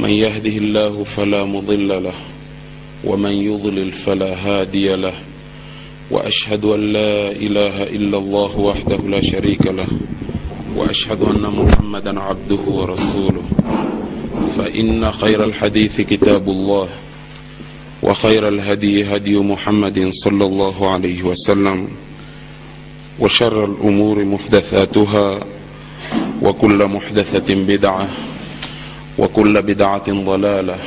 من يهده الله فلا مضل له ومن يضلل فلا هادي له وأشهد أن لا إله إلا الله وحده لا شريك له وأشهد أن محمدا عبده ورسوله. فإن خير الحديث كتاب الله وخير الهدي هدي محمد صلى الله عليه وسلم وشر الأمور محدثاتها وكل محدثة بدعة. وكل بدعه ضلاله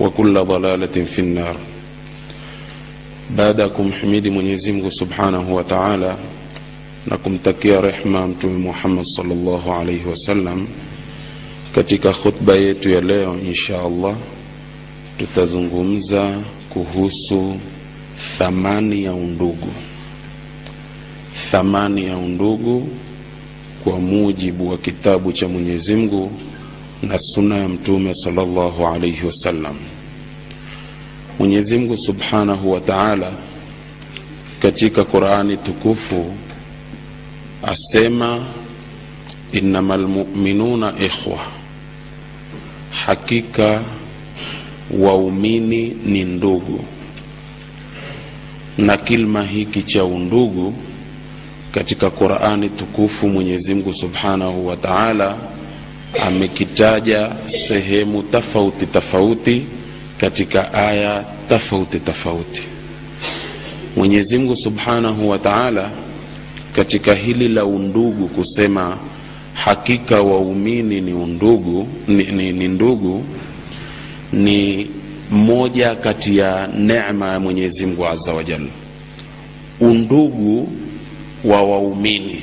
وكل ضلاله في النار baada ya kumhimidi mwenyezi mungu subhanahu wa taala na kumtakia rehma mtume muhammad salllahu alaihi wasallam katika khutba yetu ya leo insha allah tutazungumza kuhusu thamani ya undugu thamani ya undugu kwa mujibu wa kitabu cha mwenyezi mungu na suna ya mtume salllahu alaihi wasallam. Mwenyezi subhanahu wa taala katika qurani tukufu asema innama lmuminuna ikhwa. Hakika waumini ni ndugu. Na kilma hiki cha undugu katika qurani tukufu mwenyezi mungu subhanahu wa taala amekitaja sehemu tofauti tofauti katika aya tofauti tofauti. Mwenyezi mungu subhanahu wa taala katika hili la undugu kusema hakika waumini ni undugu ni, ni, ni ndugu ni moja kati ya neema ya mwenyezi mungu azza wajal undugu wa waumini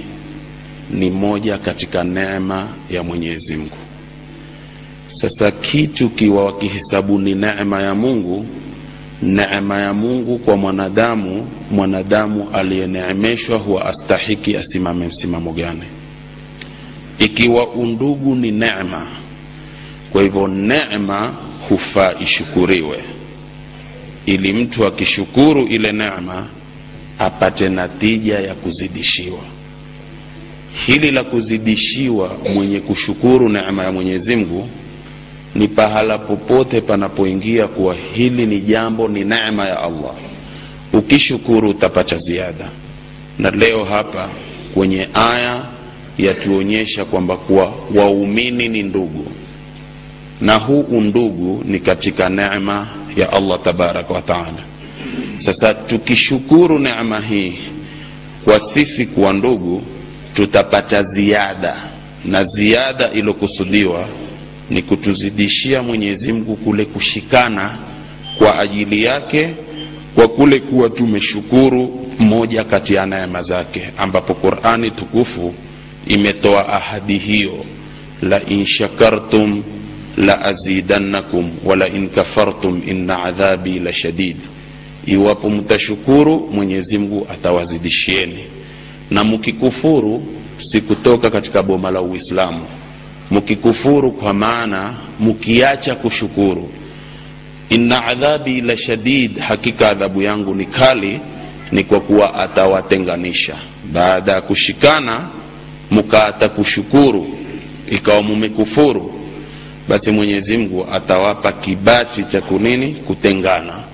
ni moja katika neema ya mwenyezi mungu. Sasa kitu kiwa wakihesabu ni neema ya mungu neema ya mungu kwa mwanadamu mwanadamu aliyeneemeshwa huwa astahiki asimame msimamo gani? Ikiwa undugu ni neema kwa hivyo neema hufaa ishukuriwe. Ili mtu akishukuru ile neema apate natija ya kuzidishiwa hili la kuzidishiwa mwenye kushukuru neema ya mwenyezi mungu ni pahala popote panapoingia kuwa hili ni jambo ni neema ya allah. Ukishukuru utapata ziada. Na leo hapa kwenye aya yatuonyesha kwamba kuwa waumini ni ndugu. Na huu undugu ni katika neema ya allah tabaraka wa taala. Sasa tukishukuru neema hii kwa sisi kuwa ndugu tutapata ziada. Na ziada ilokusudiwa ni kutuzidishia mwenyezi mungu kule kushikana kwa ajili yake kwa kule kuwa tumeshukuru moja kati ya neema zake ambapo qurani tukufu imetoa ahadi hiyo. La in shakartum la azidannakum wala in kafartum inna adhabi la shadid. Iwapo mtashukuru mwenyezi mungu atawazidishieni na mkikufuru sikutoka katika boma la uislamu. Mkikufuru kwa maana mkiacha kushukuru. Inna adhabi la shadid hakika adhabu yangu ni kali ni kwa kuwa atawatenganisha. Baada ya kushikana mkaata kushukuru ikawa mumekufuru basi mwenyezi mungu atawapa kibati cha kunini kutengana.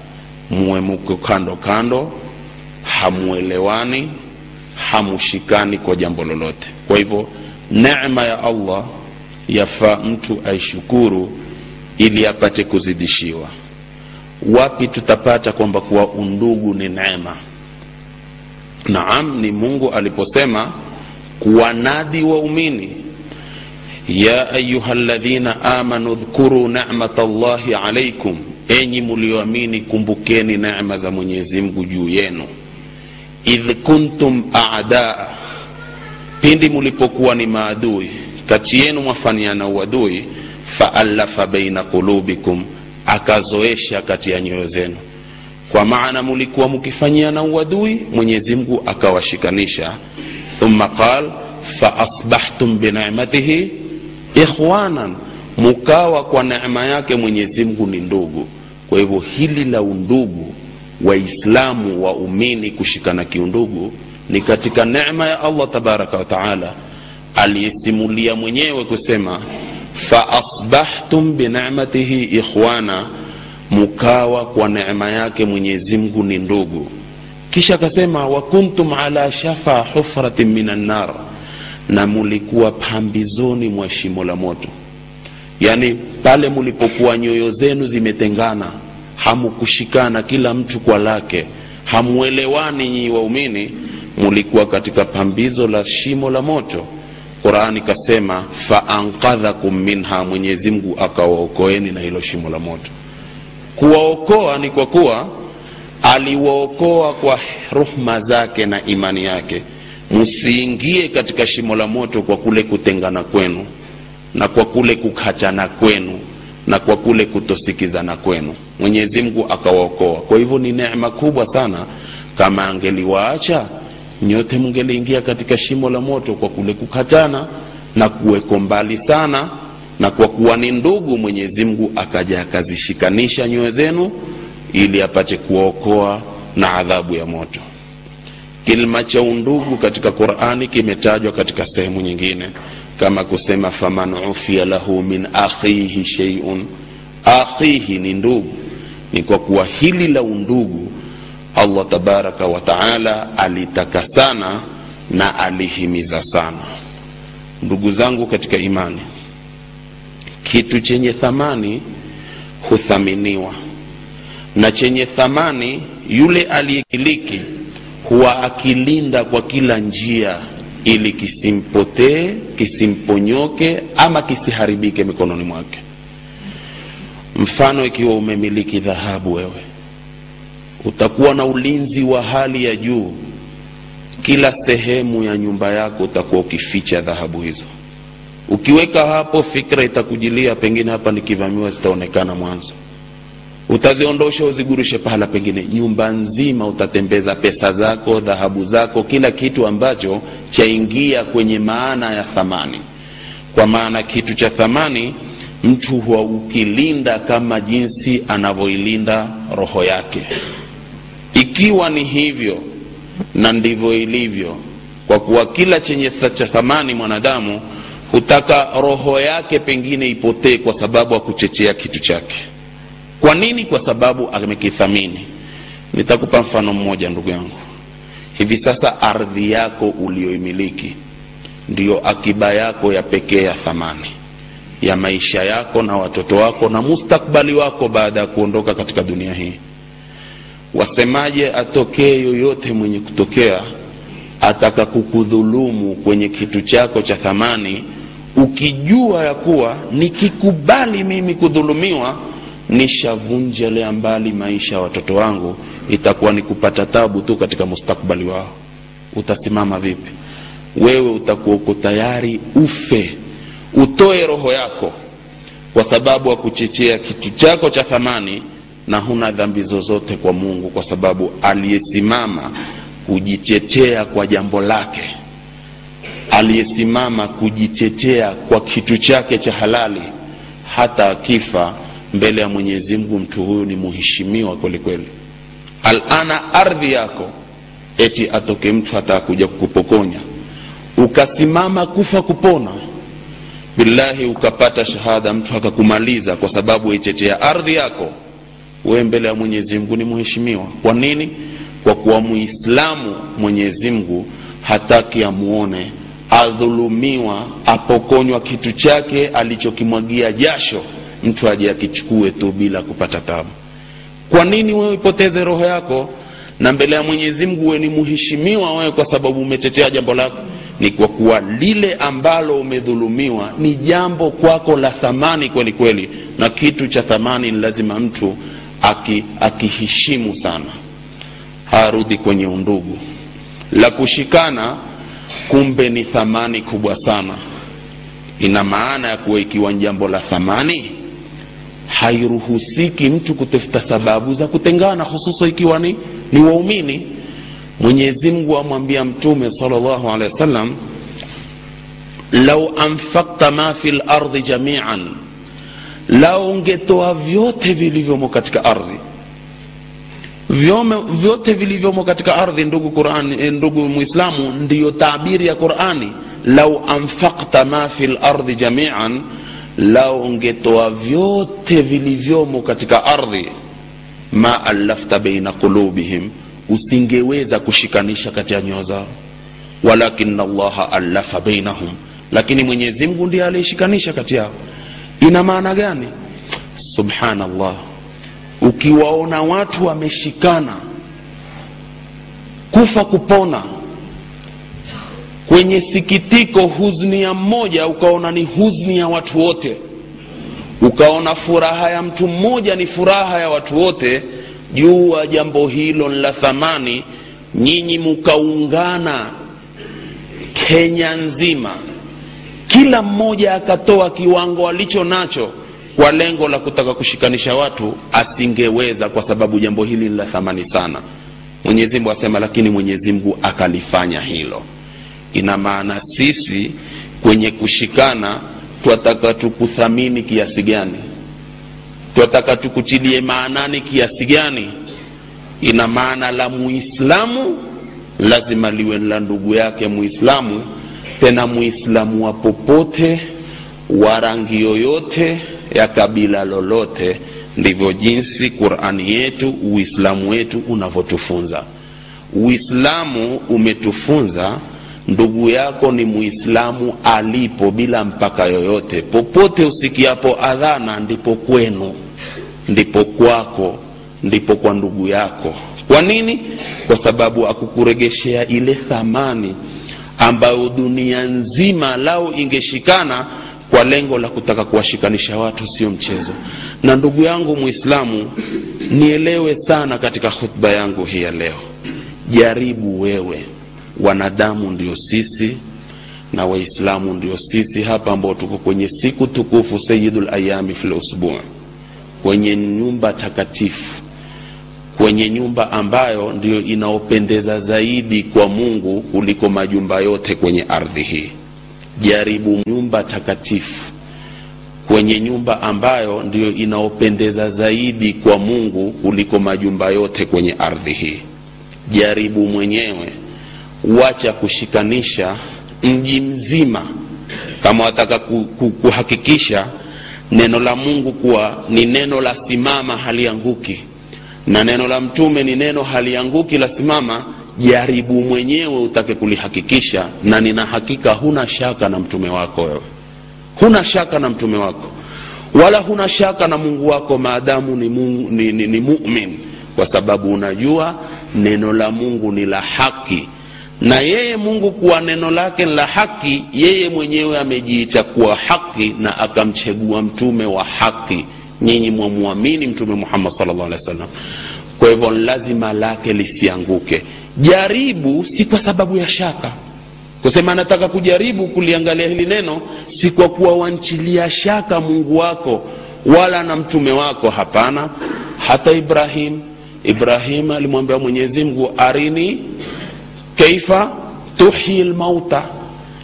Muwe muko kando kando hamuelewani hamushikani kwa jambo lolote. Kwa hivyo neema ya allah yafaa mtu aishukuru ili apate kuzidishiwa. Wapi tutapata kwamba kuwa undugu ni neema? Naam ni mungu aliposema kuwanadi waumini ya ayuha ladhina amanu dhkuru nemat llahi alaikum enyi mulioamini kumbukeni neema za mwenyezi mungu juu yenu idh kuntum adaa pindi mulipokuwa ni maadui kati yenu mwafaniana uadui faalafa baina qulubikum akazoesha kati ya nyoyo zenu. Kwa maana mulikuwa mkifanyiana uadui mwenyezi mungu akawashikanisha. Thumma qal faasbahtum binicmatihi ikhwanan mukawa kwa neema yake mwenyezi mungu ni ndugu. Kwa hivyo hili la undugu waislamu waumini kushikana kiundugu ni katika neema ya allah tabaraka wataala aliyesimulia mwenyewe kusema faasbahtum binicmatihi ikhwana mukawa kwa neema yake mwenyezi mungu ni ndugu. Kisha akasema wakuntum ala shafa hufratin min annar na mulikuwa pambizoni mwa shimo la moto. Yaani pale mulipokuwa nyoyo zenu zimetengana hamukushikana kila mtu kwa lake. Hamuelewani nyinyi waumini mulikuwa katika pambizo la shimo la moto. Qurani kasema faankadhakum minha mwenyezi mungu akawaokoeni na hilo shimo la moto. Kuwaokoa ni kwa kuwa aliwaokoa kwa ruhma zake na imani yake. Msiingie katika shimo la moto kwa kule kutengana kwenu na kwa kule kukachana kwenu na kwa kule kutosikizana kwenu. Mwenyezi mungu akawaokoa. Kwa hivyo ni neema kubwa sana kama angeliwaacha nyote mngeliingia katika shimo la moto kwa kule kukatana na kuweko mbali sana na kwa kuwa ni ndugu mwenyezi mungu akaja akazishikanisha nyoyo zenu ili apate kuwaokoa na adhabu ya moto. Kilima cha undugu katika qurani kimetajwa katika sehemu nyingine kama kusema faman ufia lahu min akhihi sheiun akhihi ni ndugu. Ni kwa kuwa hili la undugu allah tabaraka wa taala alitaka sana na alihimiza sana. Ndugu zangu katika imani kitu chenye thamani huthaminiwa na chenye thamani yule aliyekiliki huwa akilinda kwa kila njia ili kisimpotee kisimponyoke ama kisiharibike mikononi mwake. Mfano ikiwa umemiliki dhahabu wewe utakuwa na ulinzi wa hali ya juu. Kila sehemu ya nyumba yako utakuwa ukificha dhahabu hizo. Ukiweka hapo fikra itakujilia pengine hapa nikivamiwa zitaonekana mwanzo utaziondosha uzigurushe pahala pengine. Nyumba nzima utatembeza pesa zako dhahabu zako kila kitu ambacho chaingia kwenye maana ya thamani. Kwa maana kitu cha thamani mtu huwa ukilinda kama jinsi anavyoilinda roho yake. Ikiwa ni hivyo na ndivyo ilivyo kwa kuwa kila chenye cha thamani mwanadamu hutaka roho yake pengine ipotee kwa sababu ya kuchechea kitu chake kwa nini? Kwa sababu amekithamini. Nitakupa mfano mmoja ndugu yangu. Hivi sasa ardhi yako uliyoimiliki ndiyo akiba yako ya pekee ya thamani ya maisha yako na watoto wako na mustakbali wako baada ya kuondoka katika dunia hii. Wasemaje atokee yoyote mwenye kutokea ataka kukudhulumu kwenye kitu chako cha thamani ukijua ya kuwa nikikubali mimi kudhulumiwa nishavunjelea mbali maisha ya watoto wangu itakuwa ni kupata tabu tu katika mustakbali wao. Utasimama vipi? Wewe utakuwa uko tayari ufe. Utoe roho yako kwa sababu ya kuchechea kitu chako cha thamani na huna dhambi zozote kwa mungu kwa sababu aliyesimama kujitetea kwa jambo lake. Aliyesimama kujitetea kwa kitu chake cha halali hata akifa mbele ya mwenyezi mungu mtu huyu ni muheshimiwa kwelikweli alana ardhi yako? Eti atoke mtu hata akuja kukupokonya. Ukasimama kufa kupona. Billahi ukapata shahada mtu akakumaliza kwa sababu aichechea ardhi yako. Wewe mbele ya mwenyezi mungu ni muheshimiwa. kwa nini? Kwa kuwa muislamu mwenyezi mungu hataki amuone. Adhulumiwa apokonywa kitu chake alichokimwagia jasho mtu aje akichukue tu bila kupata tabu. Kwa nini wewe ipoteze roho yako na mbele ya mwenyezi mungu we ni muheshimiwa wewe kwa sababu umetetea jambo lako? Ni kwa kuwa lile ambalo umedhulumiwa ni jambo kwako la thamani kweli kweli na kitu cha thamani ni lazima mtu akiheshimu aki sana. Harudi kwenye undugu. La kushikana kumbe ni thamani kubwa sana. Ina maana ya kuwa ikiwa ni jambo la thamani hairuhusiki mtu kutafuta sababu za kutengana hususa ikiwa ni, ni waumini. Mwenyezi amwambia mtume salllahu alehi wasallam lau anfakta ma fi lardi jamian lau ungetoa vyote vilivyomo katika ardhi vyote vilivyomo katika ardhi ndugu Qurani, ndugu mwislamu ndiyo tabiri ya qurani. Lau anfakta ma fi lardi jamian lao ungetoa vyote vilivyomo katika ardhi ma allafta baina qulubihim usingeweza kushikanisha kati ya nyoyo zao. Walakin allaha allafa bainahum lakini mwenyezi mungu ndiye aliyeshikanisha kati yao. Ina maana gani? Subhanallah ukiwaona watu wameshikana kufa kupona kwenye sikitiko huzni ya mmoja ukaona ni huzni ya watu wote. Ukaona furaha ya mtu mmoja ni furaha ya watu wote. Jua jambo hilo la thamani. Nyinyi mukaungana kenya nzima. Kila mmoja akatoa kiwango alicho nacho kwa lengo la kutaka kushikanisha watu asingeweza kwa sababu jambo hili ni la thamani sana. Mwenyezimgu asema lakini mwenyezimngu akalifanya hilo ina maana sisi kwenye kushikana twataka tukuthamini kiasi gani? Twataka tukutilie maanani kiasi gani? Ina maana la muislamu lazima liwe la ndugu yake muislamu tena muislamu wa popote wa rangi yoyote ya kabila lolote. Ndivyo jinsi qurani yetu uislamu wetu unavyotufunza. Uislamu umetufunza ndugu yako ni muislamu alipo bila mpaka yoyote. Popote usikiapo adhana ndipo kwenu ndipo kwako ndipo kwa ndugu yako. Kwa nini? Kwa sababu akukuregeshea ile thamani ambayo dunia nzima lao ingeshikana kwa lengo la kutaka kuwashikanisha watu sio mchezo. Na ndugu yangu muislamu nielewe sana katika khutba yangu hii ya leo. Jaribu wewe wanadamu ndio sisi na waislamu ndio sisi hapa ambao tuko kwenye siku tukufu sayyidul ayami fil usbu. Kwenye nyumba takatifu. Kwenye nyumba ambayo ndiyo inaopendeza zaidi kwa mungu kuliko majumba yote kwenye ardhi hii. Jaribu nyumba takatifu. Kwenye nyumba ambayo ndiyo inaopendeza zaidi kwa mungu kuliko majumba yote kwenye ardhi hii. Jaribu mwenyewe wacha kushikanisha mji mzima kama wataka ku, ku, kuhakikisha neno la mungu kuwa ni neno la simama halianguki. Na neno la mtume ni neno halianguki la simama. Jaribu mwenyewe utake kulihakikisha na nina hakika huna shaka na mtume wako wewe. Huna shaka na mtume wako. Wala huna shaka na mungu wako. Maadamu ni, ni, ni, ni mumin. Kwa sababu unajua neno la mungu ni la haki na yeye mungu kuwa neno lake la haki yeye mwenyewe amejiita kuwa haki na akamchegua mtume wa haki. Nyinyi mwamwamini mtume muhammad sallallahu alaihi wasallam. kwa hivyo lazima lake lisianguke. Jaribu si kwa sababu ya shaka. Kusema nataka kujaribu kuliangalia hili neno si kwa kuwa wanchilia shaka mungu wako wala na mtume wako hapana. Hata ibrahim ibrahim alimwambia mwenyezi mungu arini kaifa tuhyi lmauta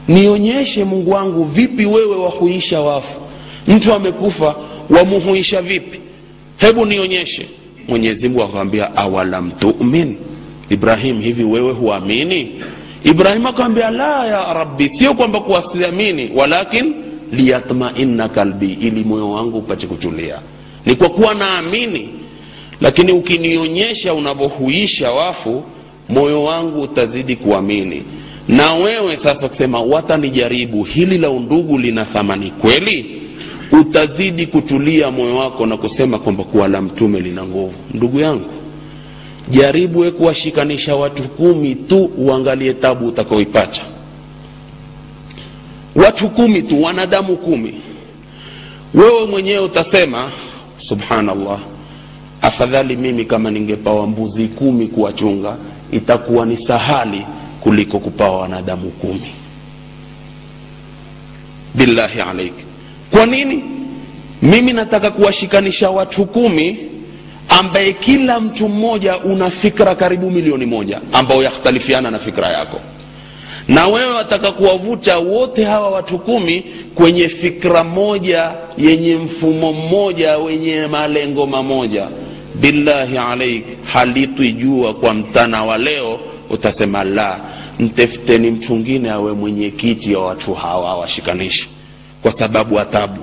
nionyeshe mungu wangu vipi wewe wahuisha wafu. Mtu amekufa wamuhuisha vipi? Hebu nionyeshe. Mwenyezi mungu akamwambia awalam tumin? Ibrahim hivi wewe huamini? Ibrahim akamwambia la ya rabbi sio kwamba kuwasiamini walakin liyatmainna kalbi ili moyo wangu upate kutulia. Ni kwa kuwa naamini lakini ukinionyesha unavyohuisha wafu moyo wangu utazidi kuamini. Na wewe sasa kusema watanijaribu hili la undugu lina thamani kweli? Utazidi kutulia moyo wako na kusema kwamba kuwa la mtume lina nguvu. Ndugu yangu jaribu we kuwashikanisha watu kumi tu uangalie tabu utakaoipata watu kumi tu wanadamu kumi. Wewe mwenyewe utasema subhanallah afadhali mimi kama ningepawa mbuzi kumi kuwachunga itakuwa ni sahali kuliko kupawa wanadamu kumi. Billahi alaik. Kwa nini? Mimi nataka kuwashikanisha watu kumi ambaye kila mtu mmoja una fikra karibu milioni moja ambao yakhtalifiana na fikra yako. Na wewe wataka kuwavuta wote hawa watu kumi kwenye fikra moja yenye mfumo mmoja wenye malengo mamoja billahi alaik halitwijua kwa mtana wa leo utasema la mtefuteni mtu ngine awe mwenyekiti wa watu hawa washikanishi. Kwa sababu atabu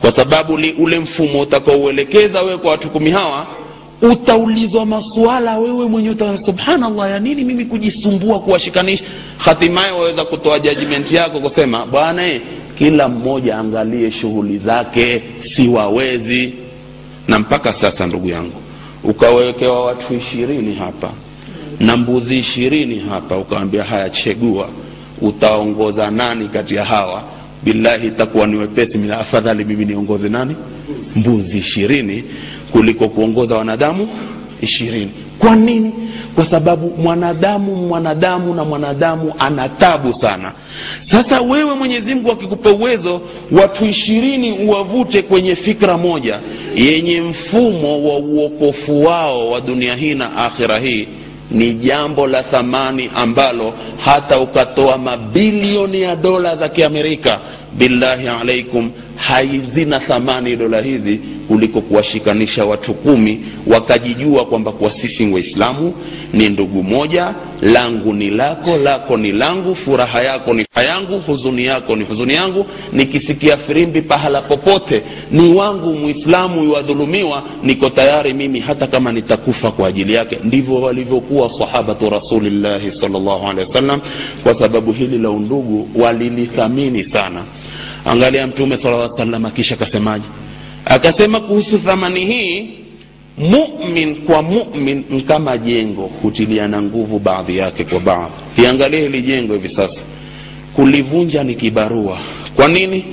kwa sababu li, ule mfumo utakaouelekeza wewe kwa watu kumi hawa utaulizwa masuala wewe mwenyewe uta subhanallah ya nini mimi kujisumbua kuwashikanisha hatimaye waweza kutoa judgment yako kusema bwana eh, kila mmoja angalie shughuli zake siwawezi na mpaka sasa ndugu yangu ukawekewa watu ishirini hapa na mbuzi ishirini hapa ukawambia haya chegua utaongoza nani kati ya hawa? Billahi itakuwa ni wepesi. Mina afadhali mimi niongoze nani? Mbuzi ishirini kuliko kuongoza wanadamu ishirini. Kwa nini? Kwa sababu mwanadamu mwanadamu na mwanadamu ana tabu sana. Sasa wewe mwenyezi mungu akikupa uwezo watu ishirini uwavute kwenye fikra moja yenye mfumo wa uokofu wao wa dunia hii na akhira hii. Ni jambo la thamani ambalo hata ukatoa mabilioni ya dola za kiamerika. Billahi alaikum hazina thamani dola hizi kuliko kuwashikanisha watu kumi wakajijua kwamba kuwa sisi waislamu ni ndugu moja langu ni lako lako ni langu furaha yako ni furaha yangu huzuni yako ni huzuni yangu. Nikisikia firimbi pahala popote ni wangu mwislamu iwadhulumiwa niko tayari mimi hata kama nitakufa kwa ajili yake. Ndivyo walivyokuwa sahabatu rasulillahi salllahu alehi wasallam. Kwa sababu hili la undugu walilithamini sana angalia mtume sala salam kisha akasemaje? Akasema kuhusu thamani hii mumin kwa mumin kama jengo hutiliana nguvu baadhi yake kwa baadhi. Iangalie hili jengo hivi sasa. Kulivunja ni kibarua. Kwa nini?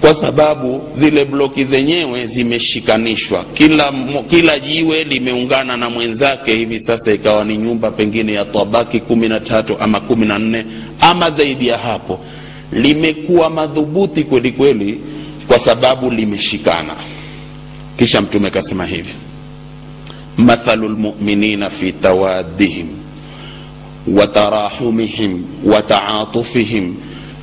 Kwa sababu zile bloki zenyewe zimeshikanishwa. Kila, kila jiwe limeungana na mwenzake hivi sasa ikawa ni nyumba pengine ya tabaki kumi na tatu ama kumi na nne ama zaidi ya hapo limekuwa madhubuti kweli kweli kwa sababu limeshikana kisha mtume akasema hivi mathalu lmuminina fi tawaddihim وتراحمهم وتعاطفهم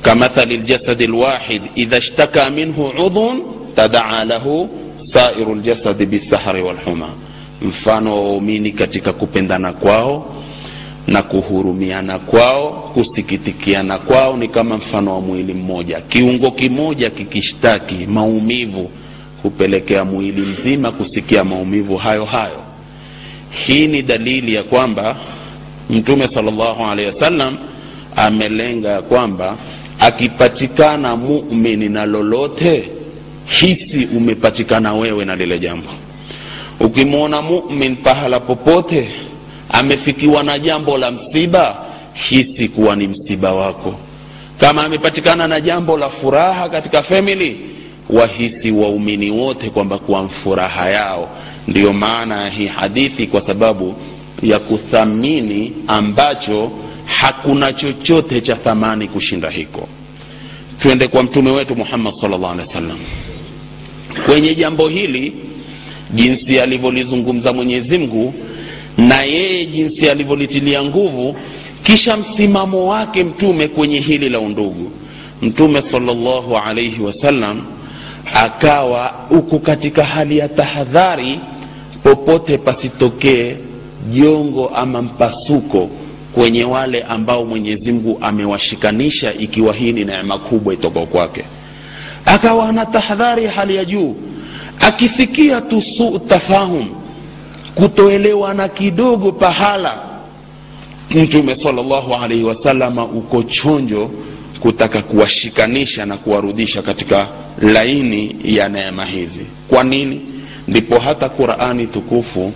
كمثل الجسد الواحد إذا اشتكى منه عضو تدعى له سائر الجسد بالسهر والحمى mfano wa waumini katika kupendana kwao na kuhurumiana kwao kusikitikiana kwao ni kama mfano wa mwili mmoja. Kiungo kimoja kikishtaki maumivu hupelekea mwili mzima kusikia maumivu hayo hayo. Hii ni dalili ya kwamba mtume sallallahu alaihi wasallam amelenga ya kwamba akipatikana muumini na lolote hisi umepatikana wewe na lile jambo. Ukimwona mumin pahala popote amefikiwa na jambo la msiba hisi kuwa ni msiba wako. Kama amepatikana na jambo la furaha katika famili wahisi waumini wote kwamba kuwa furaha yao. Ndiyo maana ya hii hadithi kwa sababu ya kuthamini ambacho hakuna chochote cha thamani kushinda hiko. Twende kwa mtume wetu muhammad salllah alehi wa sallam kwenye jambo hili jinsi alivyolizungumza mwenyezi mungu na yeye jinsi alivyolitilia nguvu kisha msimamo wake mtume kwenye hili la undugu. Mtume salllahu alaihi wasallam akawa uko katika hali ya tahadhari popote pasitokee jongo ama mpasuko kwenye wale ambao mwenyezi mungu amewashikanisha ikiwa hii ni neema kubwa itoka kwake. Akawa ana tahadhari hali ya juu akisikia tu suu tafahum kutoelewana kidogo pahala. Mtume salllahu alaihi wasalama uko chonjo kutaka kuwashikanisha na kuwarudisha katika laini ya neema hizi. Kwa nini? Ndipo hata qurani tukufu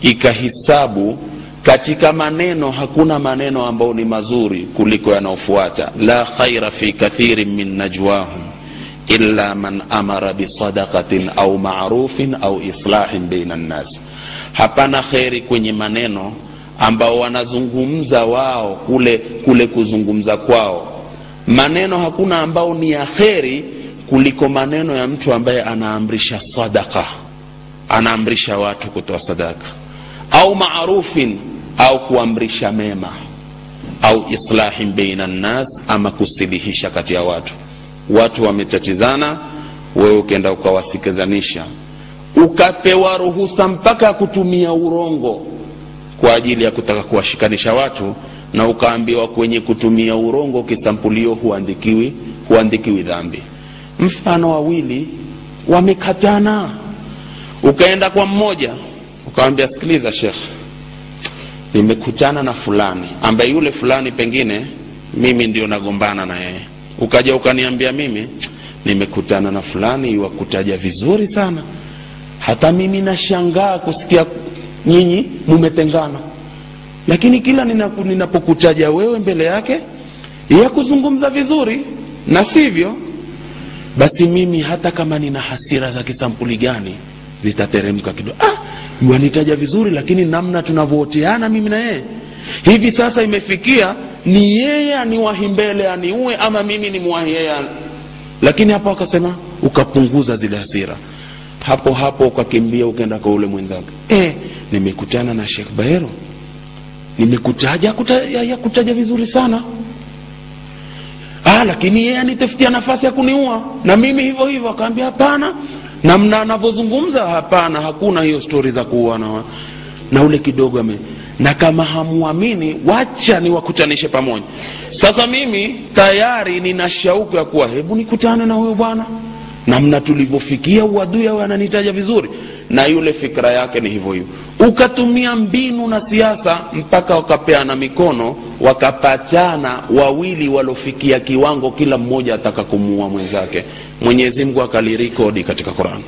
ikahisabu katika maneno hakuna maneno ambayo ni mazuri kuliko yanayofuata. La khaira fi kathirin min najwahum illa man amara bisadaqatin au marufin au islahin baina nnas hapana kheri kwenye maneno ambao wanazungumza wao kule kule kuzungumza kwao. Maneno hakuna ambao ni ya kheri kuliko maneno ya mtu ambaye anaamrisha sadaka anaamrisha watu kutoa sadaka au maarufin au kuamrisha mema. Au islahin baina nnas ama kusilihisha kati ya watu. Watu wametatizana wewe ukienda ukawasikizanisha ukapewa ruhusa mpaka kutumia urongo kwa ajili ya kutaka kuwashikanisha watu na ukaambiwa kwenye kutumia urongo kisampulio huandikiwi huandikiwi dhambi. Mfano wawili wamekatana. Ukaenda kwa mmoja ukaambia sikiliza shekh nimekutana na fulani ambaye yule fulani pengine mimi ndio nagombana na yeye. Ukaja ukaniambia mimi nimekutana na fulani wakutaja vizuri sana hata mimi nashangaa kusikia nyinyi mumetengana. Lakini kila ninapokutaja wewe mbele yake ya kuzungumza vizuri na sivyo basi mimi hata kama nina hasira za kisampuli gani zitateremka kidogo. Ah, wanitaja vizuri lakini namna tunavyooteana mimi na yeye. Hivi sasa imefikia ni yeye aniwahi mbele aniue ama mimi nimwahi yeye lakini hapo akasema ukapunguza zile hasira hapo hapo ukakimbia ukaenda kwa ule mwenzake e, nimekutana na shekh bahero nimekutaja ya, ya kutaja vizuri sana. Ah, lakini yeye anitafutia nafasi ya kuniua. Na mimi hivyo hivyo akaambia hapana. Namna anavyozungumza hapana hakuna hiyo stori za kuuana na ule kidogo ame na kama hamuamini wacha niwakutanishe pamoja. Sasa mimi tayari nina shauku ya kuwa hebu nikutane na huyu bwana namna tulivyofikia uadui awe ananitaja vizuri? Na yule fikra yake ni hivyo hivyo. Ukatumia mbinu na siasa mpaka wakapeana mikono wakapachana wawili walofikia kiwango kila mmoja ataka kumuua mwenzake. Mwenyezi mungu akalirekodi katika quran.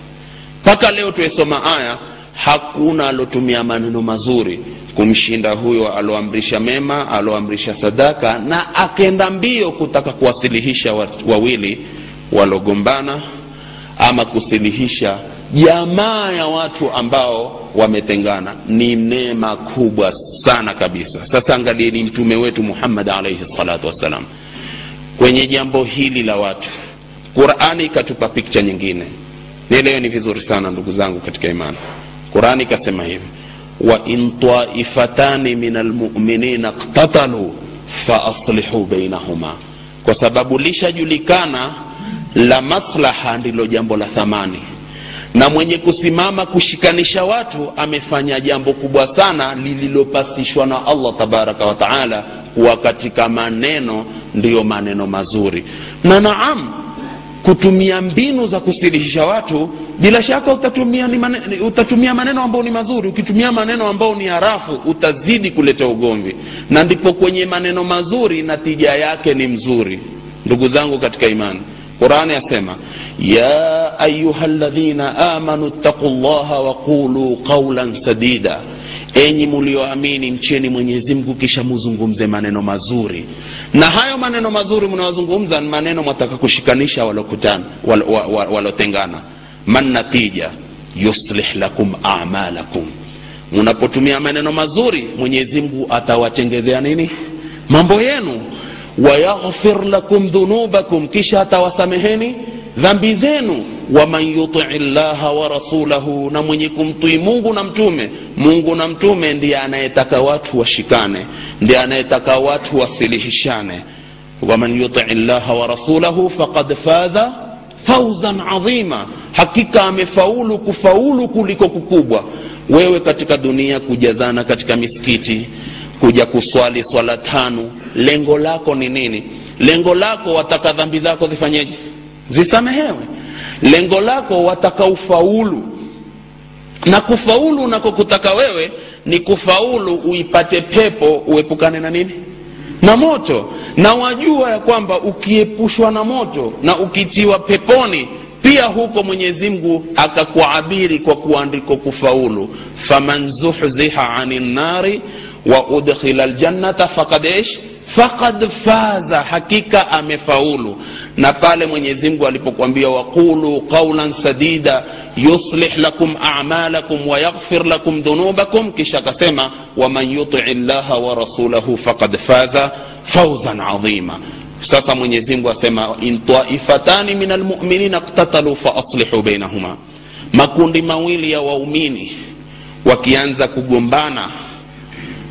Mpaka leo tuesoma aya hakuna alotumia maneno mazuri kumshinda huyo aloamrisha mema aloamrisha sadaka na akenda mbio kutaka kuwasilihisha wawili walogombana ama kusilihisha jamaa ya watu ambao wametengana. Ni neema kubwa sana kabisa. Sasa angalieni mtume wetu muhammad alaihi salatu wassalam. Kwenye jambo hili la watu qurani ikatupa pikcha nyingine. Nielewe ni vizuri sana ndugu zangu katika imani. Qurani ikasema hivi wain taifatani min almuminina ktatalu faaslihu bainahuma kwa sababu lishajulikana la maslaha ndilo jambo la thamani. Na mwenye kusimama kushikanisha watu amefanya jambo kubwa sana lililopasishwa na allah tabaraka wa taala kuwa katika maneno ndiyo maneno mazuri. Na naam kutumia mbinu za kusilihisha watu bila shaka utatumia, ni maneno, utatumia maneno ambayo ni mazuri. Ukitumia maneno ambayo ni harafu utazidi kuleta ugomvi. Na ndipo kwenye maneno mazuri natija yake ni mzuri. Ndugu zangu katika imani qurani yasema ya ayuha ladhina amanu ttaqu llaha waqulu qaulan sadida. Enyi mulioamini mcheni mwenyezi mungu kisha muzungumze maneno mazuri. Na hayo maneno mazuri mnayozungumza ni maneno mwataka kushikanisha walotengana. Man natija yuslih lakum amalakum. Munapotumia maneno mazuri mwenyezi mungu atawatengezea nini? Mambo yenu wayaghfir lakum dhunubakum kisha atawasameheni dhambi zenu. Waman yutii llaha wa rasulahu na mwenye kumtii mungu na mtume. Mungu na mtume ndiye anayetaka watu washikane ndiye anayetaka watu wasilihishane. Waman yutii llaha wa rasulahu faqad faza fauzan adhima hakika amefaulu kufaulu kuliko kukubwa. Wewe katika dunia kujazana katika misikiti kuja kuswali swala tano lengo lako ni nini? Lengo lako wataka dhambi zako zifanyeje? Zisamehewe. Lengo lako wataka ufaulu. Na kufaulu unakokutaka wewe ni kufaulu uipate pepo uepukane na nini? Na moto. Na wajua ya kwamba ukiepushwa na moto na ukitiwa peponi pia huko mwenyezi mungu akakuabiri kwa kuandiko kufaulu. Faman zuhziha ani nnari wa udkhila ljannata fakad fakad faza hakika amefaulu na pale mwenyezi mungu alipokwambia waqulu qaulan sadida yuslih lakum amalakum wayaghfir lakum dhunubakum kisha akasema waman yutii llaha wa rasulahu fakad faza fauzan adhima sasa mwenyezi mungu asema in taifatani min almuminina ktatalu faaslihu bainahuma makundi mawili ya waumini wakianza kugombana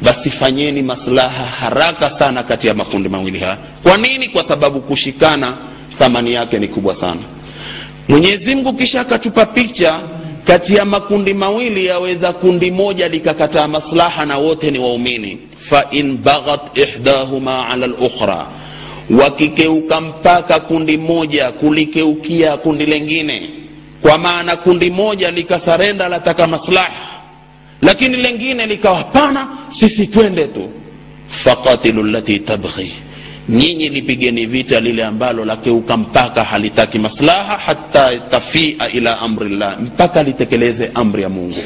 basi fanyeni maslaha haraka sana kati ya makundi mawili haya. Kwa nini? Kwa sababu kushikana thamani yake ni kubwa sana. Mwenyezi mungu kisha akatupa picha kati ya makundi mawili yaweza kundi moja likakataa maslaha na wote ni waumini. Fain baghat ihdahuma ala lukhra wakikeuka mpaka kundi moja kulikeukia kundi lengine. Kwa maana kundi moja likasarenda lataka maslaha lakini lengine likawa hapana sisi twende tu. Faqatilu lati tabghi. Nyinyi lipigeni vita lile ambalo lakeuka mpaka halitaki maslaha hata tafia ila amrillah mpaka litekeleze amri ya mungu.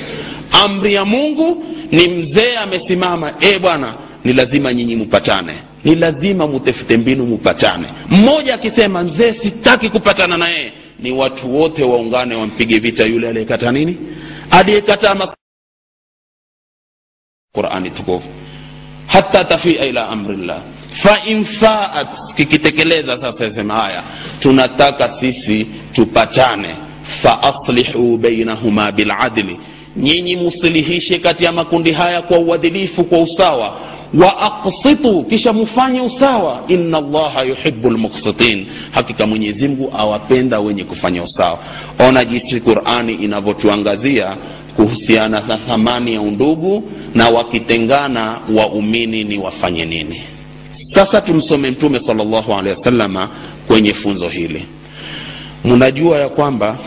Amri ya mungu ni mzee amesimama e bwana ni lazima nyinyi mupatane ni lazima mutefute mbinu mupatane. Mmoja akisema mzee sitaki kupatana na ni watu wote waungane wampige vita yule aliyekataa nini? Aliyekataa qurani tukufu hata tafia ila amrillah. Faat kikitekeleza sasa sema haya tunataka sisi tupatane. Faaslihu bainahuma biladli nyinyi musilihishe kati ya makundi haya kwa uadilifu kwa usawa. Wa aqsitu kisha mufanye usawa. Inna allaha yuhibu lmuksitin hakika mwenyezi mungu awapenda wenye kufanya usawa. Ona jinsi qurani inavyotuangazia kuhusiana na thamani ya undugu na wakitengana waumini ni wafanye nini. Sasa tumsome mtume salllahu alehi wasalama kwenye funzo hili. Mnajua ya kwamba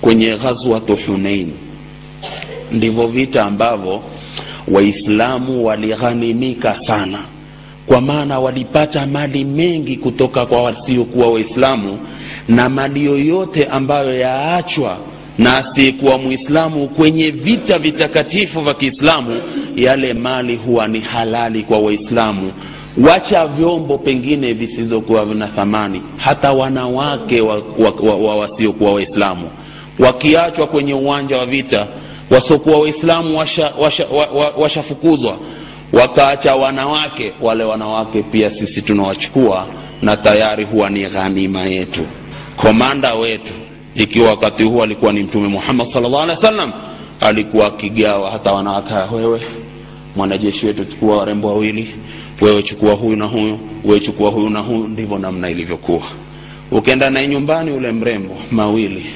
kwenye ghazwatu hunein ndivyo vita ambavyo waislamu walighanimika sana kwa maana walipata mali mengi kutoka kwa wasiokuwa waislamu na mali yoyote ambayo yaachwa na asiyekuwa mwislamu kwenye vita vitakatifu vya kiislamu yale mali huwa ni halali kwa waislamu. Wacha vyombo pengine visizokuwa na thamani hata wanawake wa, wa, wa, wa wasiokuwa waislamu. Wakiachwa kwenye uwanja wa vita wasiokuwa waislamu washafukuzwa washa, washa, washa wakaacha wanawake wale wanawake pia sisi tunawachukua na tayari huwa ni ghanima yetu. Komanda wetu ikiwa wakati huo alikuwa ni mtume muhammad salllah alehi wa sallam alikuwa akigawa hata wanawake wewe mwanajeshi wetu chukua warembo wawili. Wewe chukua huyu na huyu. Wewe chukua huyu na huyu. Ndivyo namna ilivyokuwa. Ukienda naye nyumbani ule mrembo mawili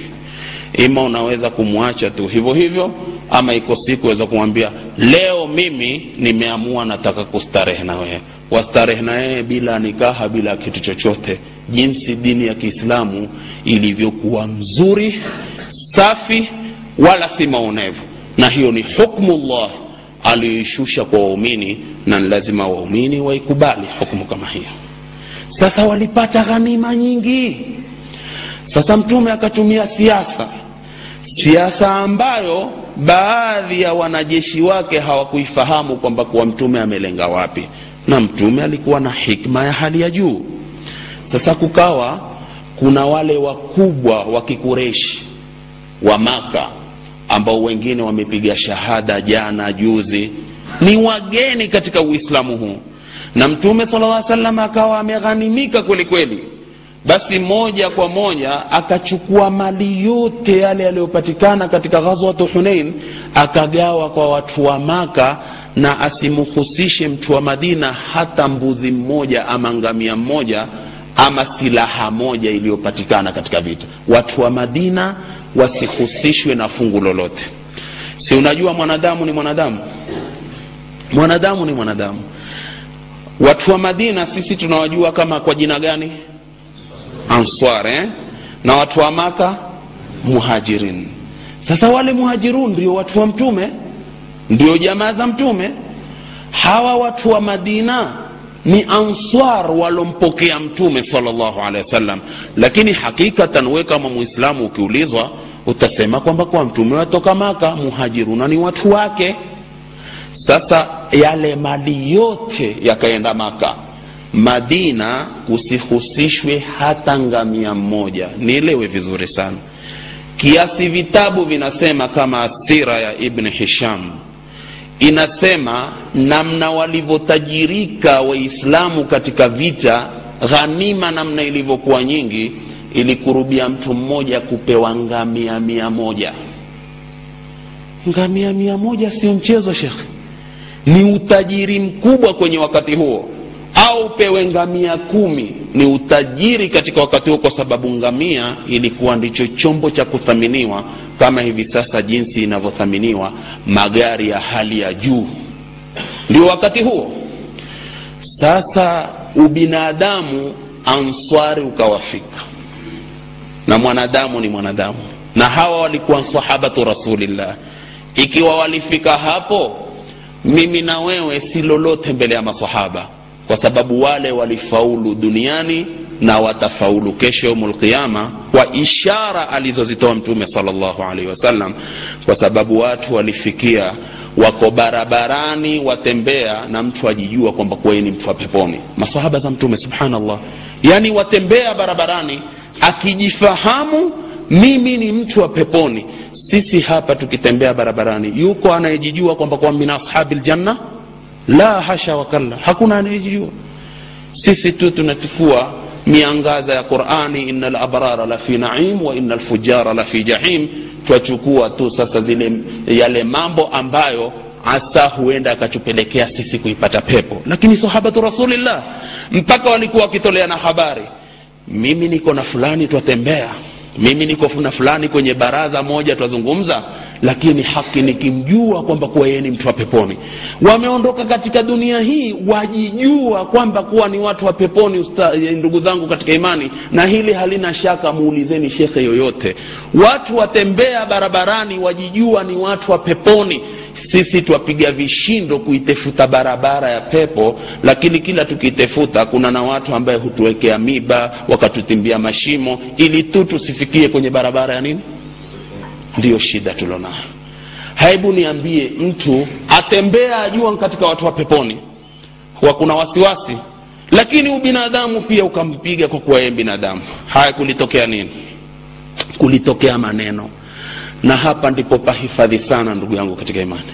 ima unaweza kumwacha tu hivyo hivyo ama iko siku weza kumwambia leo mimi nimeamua nataka kustarehe na wewe. Wastarehe na yeye bila nikaha bila kitu chochote. Jinsi dini ya kiislamu ilivyokuwa mzuri safi wala si maonevu. Na hiyo ni hukmullah aliyoishusha kwa waumini na ni lazima waumini waikubali hukumu kama hiyo. Sasa walipata ghanima nyingi. Sasa mtume akatumia siasa siasa ambayo baadhi ya wanajeshi wake hawakuifahamu kwamba kuwa mtume amelenga wapi. Na mtume alikuwa na hikma ya hali ya juu. Sasa kukawa kuna wale wakubwa wa kikureshi wa maka ambao wengine wamepiga shahada jana juzi ni wageni katika uislamu huu. Na mtume sala lla salam akawa ameghanimika kwelikweli basi moja kwa moja akachukua mali yote yale yaliyopatikana katika ghazwatu hunein akagawa kwa watu wa maka na asimhusishe mtu wa madina hata mbuzi mmoja ama ngamia mmoja ama silaha moja iliyopatikana katika vita. Watu wa madina wasihusishwe na fungu lolote. Si unajua mwanadamu ni mwanadamu? Mwanadamu ni mwanadamu. Watu wa madina sisi tunawajua kama kwa jina gani answar eh? na watu wa maka muhajirin. Sasa wale muhajirun ndio watu wa mtume? Ndio jamaa za mtume? Hawa watu wa madina ni answar walompokea mtume salllahu alehi wasallam. Lakini hakikatan we kama muislamu ukiulizwa utasema kwamba kwa mtume watoka maka muhajiruna ni watu wake. Sasa yale mali yote yakaenda maka madina kusihusishwe hata ngamia mmoja. Nielewe vizuri sana. Kiasi vitabu vinasema kama asira ya ibn hisham. Inasema namna walivyotajirika waislamu katika vita ghanima namna ilivyokuwa nyingi ilikurubia mtu mmoja kupewa ngamia mia moja. Ngamia mia moja sio mchezo shekhe ni utajiri mkubwa kwenye wakati huo au pewe ngamia kumi ni utajiri katika wakati huo kwa sababu ngamia ilikuwa ndicho chombo cha kuthaminiwa kama hivi sasa jinsi inavyothaminiwa magari ya hali ya juu. Ndio wakati huo. Sasa ubinadamu answari ukawafika. Na mwanadamu ni mwanadamu. Na hawa walikuwa sahabatu rasulillah. Ikiwa walifika hapo mimi na wewe si lolote mbele ya masahaba kwa sababu wale walifaulu duniani na watafaulu kesho yaumul qiyama kwa ishara alizozitoa mtume salllahu alaihi wasallam kwa sababu watu walifikia wako barabarani watembea na mtu ajijua kwamba kuwa ni mtu wa peponi. Masahaba za mtume subhanallah. Yaani watembea barabarani akijifahamu mimi ni mtu wa peponi. Sisi hapa tukitembea barabarani yuko anayejijua kwamba kwa min ashabi ljanna la hasha wakalla hakuna anayejijua. Sisi tu tunachukua miangaza ya qurani ina labrara lafi naim wa ina lfujara lafi jahim. Twachukua tu sasa zile yale mambo ambayo asa huenda akatupelekea sisi kuipata pepo. Lakini sahabatu rasulillah mpaka walikuwa wakitoleana habari mimi niko na fulani twatembea mimi niko na fulani kwenye baraza moja twazungumza lakini haki nikimjua kwamba kuwa yeye ni mtu wa peponi. Wameondoka katika dunia hii wajijua kwamba kuwa ni watu wa peponi usta, ndugu zangu katika imani na hili halina shaka muulizeni shekhe yoyote. Watu watembea barabarani wajijua ni watu wa peponi sisi twapiga vishindo kuitefuta barabara ya pepo lakini kila tukiitefuta kuna na watu ambaye hutuwekea miba wakatutimbia mashimo ili tu tusifikie kwenye barabara ya nini? Ndiyo shida tulionayo. Hebu niambie mtu atembea ajua katika watu wa peponi huwa kuna wasiwasi lakini ubinadamu pia ukampiga kwa kuwa yeye binadamu haya kulitokea nini? Kulitokea maneno na hapa ndipo pahifadhi sana ndugu yangu katika imani.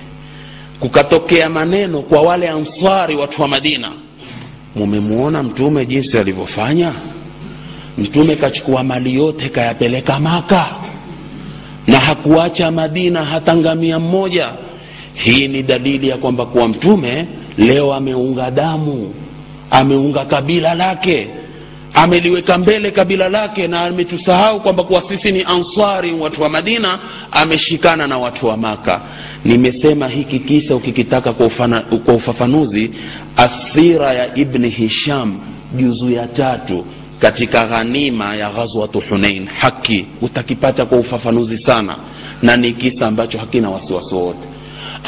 Kukatokea maneno kwa wale ansari watu wa madina mumemwona mtume jinsi alivyofanya? Mtume kachukua mali yote kayapeleka maka na hakuacha madina hata ngamia mmoja. Hii ni dalili ya kwamba kuwa mtume leo ameunga damu ameunga kabila lake ameliweka mbele kabila lake na ametusahau kwamba kuwa sisi ni ansari watu wa madina ameshikana na watu wa maka nimesema hiki kisa ukikitaka kwa, ufafanuzi asira ya ibni hisham juzu ya tatu katika ghanima ya ghazwatu hunein haki utakipata kwa ufafanuzi sana na ni kisa ambacho hakina wasiwasi wowote.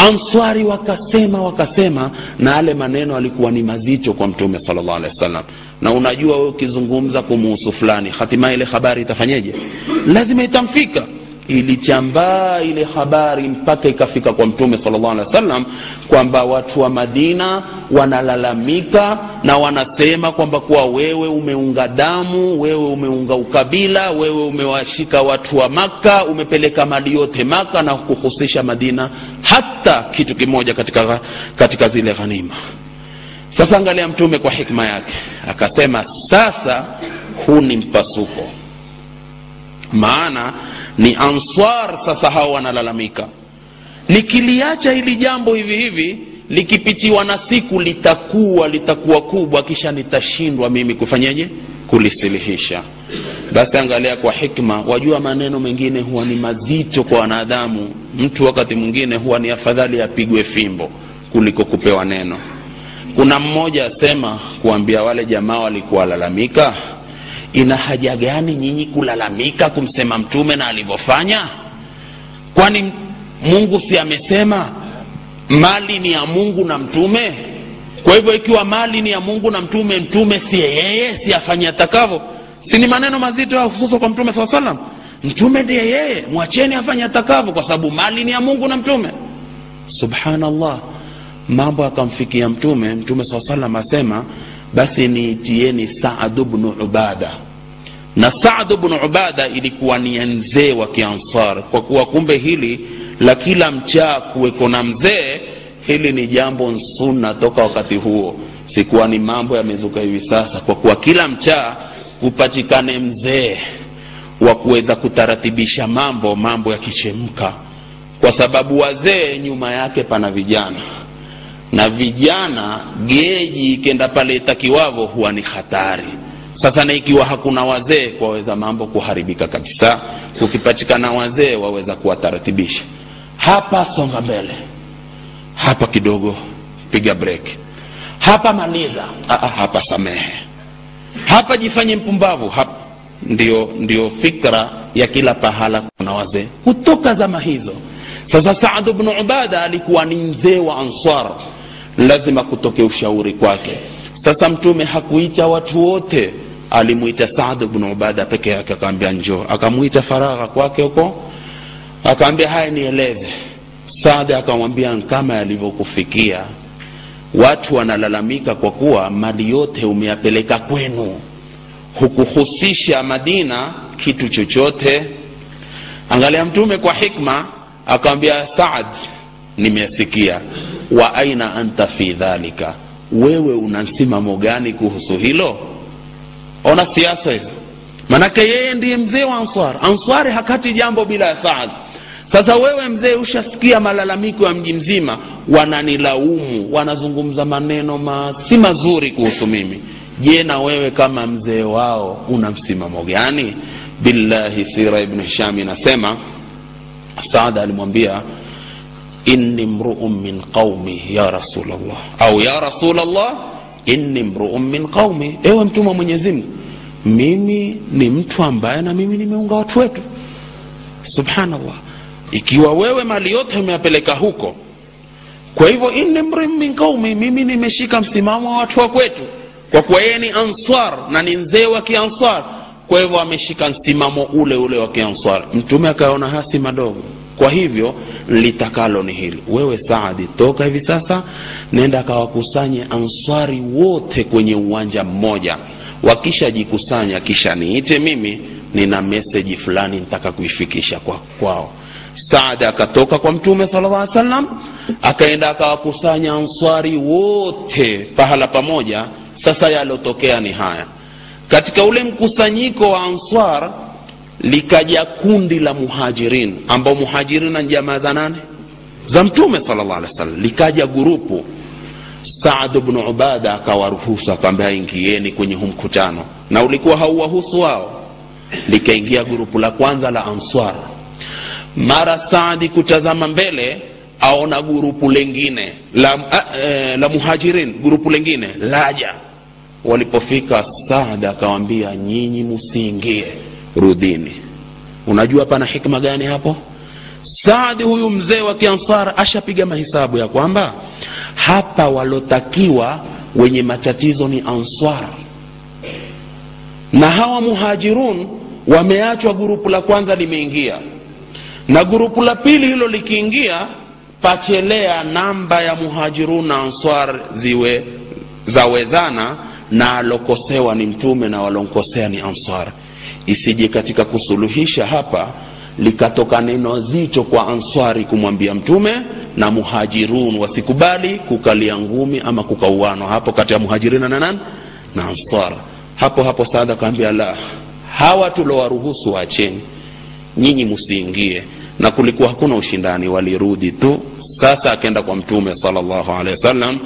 Answari wakasema wakasema na yale maneno alikuwa ni mazito kwa mtume salllah alehi wasallam na unajua wewe ukizungumza kumuhusu fulani hatimaye ile habari itafanyeje? Lazima itamfika. Ilichambaa ile habari mpaka ikafika kwa mtume salllah alehi wasallam kwamba watu wa madina wanalalamika na wanasema kwamba kuwa wewe umeunga damu wewe umeunga ukabila wewe umewashika watu wa maka umepeleka mali yote maka na kuhusisha madina hata kitu kimoja katika, katika zile ghanima sasa angalia mtume kwa hikma yake. Akasema sasa huu ni mpasuko. Maana ni answar sasa hao wanalalamika. Nikiliacha hili jambo hivi hivi likipitiwa na siku litakuwa litakuwa kubwa kisha nitashindwa mimi kufanyeje kulisilihisha. Basi angalia kwa hikma wajua maneno mengine huwa ni mazito kwa wanadamu. Mtu wakati mwingine huwa ni afadhali apigwe fimbo kuliko kupewa neno kuna mmoja asema kuambia wale jamaa walikuwa walalamika ina haja gani nyinyi kulalamika kumsema mtume na alivyofanya? Kwani mungu si amesema mali ni ya mungu na mtume? Kwa hivyo ikiwa mali ni ya mungu na mtume mtume si yeye si afanye atakavyo? Si ni maneno mazito hususa kwa mtume saa salam mtume ndiye yeye mwacheni afanye atakavyo kwa sababu mali ni ya mungu na mtume. Subhanallah mambo akamfikia mtume mtume saa salam asema basi niitieni saadu bnu ubada. Na saadu bnu ubada ilikuwa ni mzee wa kiansar kwa kuwa kumbe hili la kila mchaa kuweko na mzee hili ni jambo sunna toka wakati huo. Sikuwa ni mambo yamezuka hivi sasa kwa kuwa kila mchaa kupatikane mzee wa kuweza kutaratibisha mambo mambo yakichemka kwa sababu wazee nyuma yake pana vijana na vijana geji ikenda pale itakiwavo huwa ni hatari. Sasa na ikiwa hakuna wazee kwaweza mambo kuharibika kabisa. Kukipatikana wazee waweza kuwataratibisha hapa songa mbele. Hapa kidogo piga break. Hapa maliza. Aa, hapa samehe. Hapa jifanye mpumbavu. Hapa ndio ndio fikra ya kila pahala kuna wazee. Kutoka zama hizo. Sasa saad bnu ubada alikuwa ni mzee wa ansar lazima kutoke ushauri kwake. Sasa mtume hakuita watu wote. Alimwita saad bnu ubada peke yake akaambia njoo. Akamwita faragha kwake huko. Akaambia haya nieleze. Saad akamwambia kama yalivyokufikia watu wanalalamika kwa kuwa mali yote umeyapeleka kwenu. Hukuhusisha madina kitu chochote. Angalia mtume kwa hikma akamwambia saad nimesikia wa aina anta fi dhalika? Wewe una msimamo gani kuhusu hilo? Ona siasa hizo manake yeye ndiye mzee wa answar answari hakati jambo bila ya saad. Sasa wewe mzee ushasikia malalamiko ya mji mzima wananilaumu wanazungumza maneno ma si mazuri kuhusu mimi. Je na wewe kama mzee wao una msimamo gani? Billahi sira ibn hisham inasema saada alimwambia inni mruun min qaumi ya rasulllah au ya rasulllah inni mruun min qaumi ewe mtume wa mwenyezi mimi ni mtu ambaye na mimi nimeunga watu wetu. Subhanallah. Ikiwa wewe mali yote umeyapeleka huko kwa hivyo inni mruun min qaumi mimi nimeshika msimamo wa watu wa kwetu. Kwa kuwa yeye ni ansar na ni mzee wa kiansar kwa hivyo ameshika msimamo ule ule wa kiansar. Mtume akaona hasi madogo kwa hivyo litakalo ni hili. Wewe saadi toka hivi sasa nenda akawakusanye answari wote kwenye uwanja mmoja. Wakishajikusanya kisha niite mimi nina meseji fulani nitaka kuifikisha kwa, kwao. Saadi akatoka kwa mtume sala llah salam akaenda akawakusanya answari wote pahala pamoja. Sasa yalotokea ni haya. Katika ule mkusanyiko wa answar likaja kundi la muhajirin ambao muhajirin na jamaa za nane za mtume sala llah wasallam. Likaja gurupu. Saad bnu ubada akawaruhusu akaambia ingieni kwenye hu mkutano. Na ulikuwa hauwahusu wao. Likaingia gurupu la kwanza la answar. Mara saadi kutazama mbele aona gurupu lengine la, uh, la muhajirin gurupu lengine laja. Walipofika saad akawambia nyinyi musiingie rudhini. Unajua pana hikma gani hapo? Saadi huyu mzee wa kiansar ashapiga mahesabu ya kwamba hapa walotakiwa wenye matatizo ni answar. Na hawa muhajirun wameachwa gurupu la kwanza limeingia. Na gurupu la pili hilo likiingia pachelea namba ya muhajirun na answar ziwe zawezana na alokosewa ni mtume na walonkosea ni answar isije katika kusuluhisha hapa likatoka neno zito kwa answari kumwambia mtume na muhajirun wasikubali kukalia ngumi ama kukauanwa hapo kati ya muhajirina na nani? Na Ansar. hapo hapo saada akaambia la hawa tulowaruhusu wacheni, nyinyi musiingie. Na kulikuwa hakuna ushindani walirudi tu. Sasa akaenda kwa mtume salllahu alehi wasallam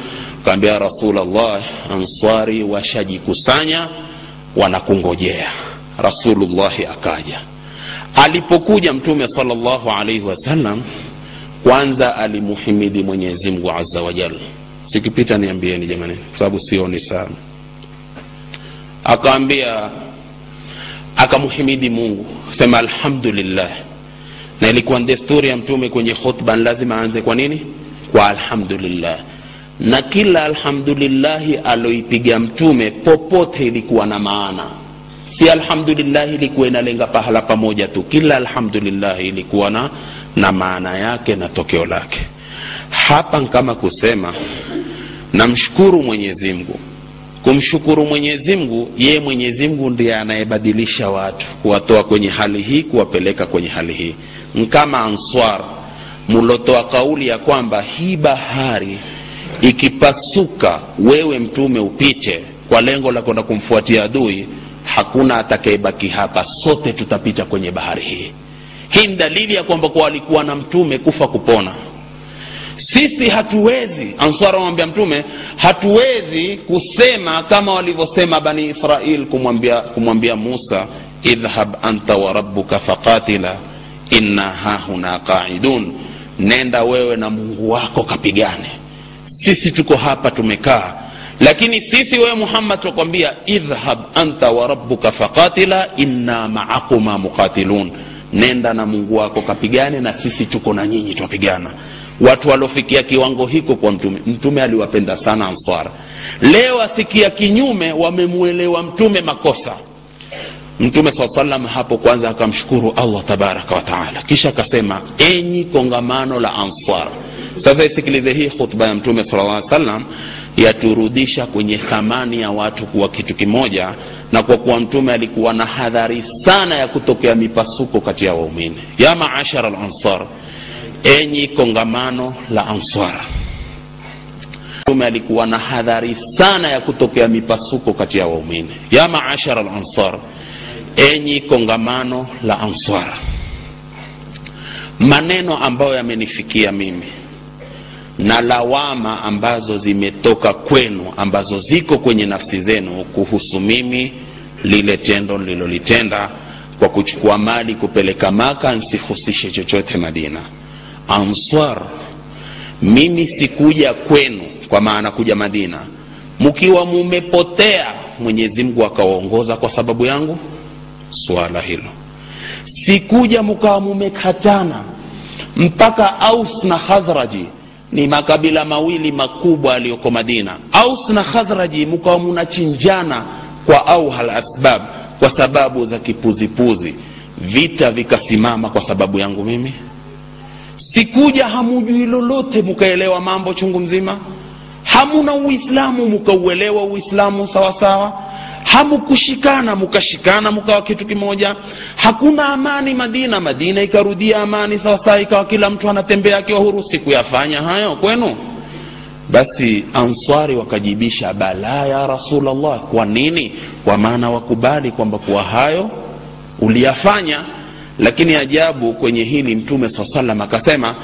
kaambia rasulllah answari washajikusanya wanakungojea rasulullahi akaja. Alipokuja mtume salllahu alaihi wasallam kwanza alimuhimidi mwenyezi mungu wajal sikipita niambieni jamani kwa sababu sioni sana. Akaambia akamuhimidi mungu sema alhamdulillah. Na ilikuwa desturi ya mtume kwenye khutba lazima aanze kwa nini? Kwa alhamdulillah. Na kila alhamdulillahi aloipiga mtume popote ilikuwa na maana si alhamdulillahi ilikuwa inalenga pahala pamoja tu kila alhamdulillah ilikuwa na, na maana yake na tokeo lake. Hapa kama kusema namshukuru mwenyezi mungu. Kumshukuru mwenyezi mungu yeye mwenyezi ndiye anayebadilisha watu kuwatoa kwenye hali hii kuwapeleka kwenye hali hii. Nkama answar mulotoa kauli ya kwamba hii bahari ikipasuka wewe mtume upite kwa lengo la kwenda kumfuatia adui hakuna atakayebaki hapa sote tutapita kwenye bahari hii. Hii ni dalili ya kwamba kwa walikuwa na mtume kufa kupona. Sisi hatuwezi answara wamwambia mtume hatuwezi kusema kama walivyosema bani israil kumwambia, kumwambia musa idhhab anta wa rabbuka faqatila inna hahuna qaidun. Nenda wewe na mungu wako kapigane. Sisi tuko hapa tumekaa lakini sisi wewe muhammad tukwambia idhhab anta wa rabbuka faqatila inna maakuma muqatilun. Nenda na mungu wako kapigane na sisi tuko na nyinyi twapigana. Watu waliofikia kiwango hiko kwa mtume mtume aliwapenda sana ansar. Leo asikia kinyume wamemwelewa mtume makosa. Mtume saa salam hapo kwanza akamshukuru allah tabaraka wataala kisha akasema enyi kongamano la ansar. Sasa isikilize hii khutba ya mtume sala salam yaturudisha kwenye thamani ya watu kuwa kitu kimoja na kwa kuwa mtume alikuwa na hadhari sana ya kutokea mipasuko kati ya waumini. Ya maashara lansar enyi kongamano la ansar. Mtume alikuwa na hadhari sana ya kutokea mipasuko kati ya waumini. Ya maashara lansar enyi kongamano la ansar. Maneno ambayo yamenifikia mimi na lawama ambazo zimetoka kwenu ambazo ziko kwenye nafsi zenu kuhusu mimi lile tendo nililolitenda kwa kuchukua mali kupeleka maka nsihusishe chochote madina. Answar mimi sikuja kwenu kwa maana kuja madina mkiwa mumepotea mwenyezi mungu akawaongoza kwa sababu yangu? Swala hilo. Sikuja mkawa mumekatana mpaka aus na khazraji ni makabila mawili makubwa aliyoko madina. Aus na khazraji mkawa munachinjana kwa auhal asbab kwa sababu za kipuzipuzi. Vita vikasimama kwa sababu yangu mimi. Sikuja hamujui lolote mukaelewa mambo chungu mzima. Hamuna uislamu mukauelewa uislamu sawasawa hamukushikana mukashikana mukawa kitu kimoja. Hakuna amani madina. Madina ikarudia amani. Sawasawa ikawa kila mtu anatembea akiwa huru. Sikuyafanya hayo kwenu? Basi answari wakajibisha bala ya rasulllah kwa nini? Kwa maana wakubali kwamba kuwa hayo uliyafanya. Lakini ajabu kwenye hili mtume saa salam akasema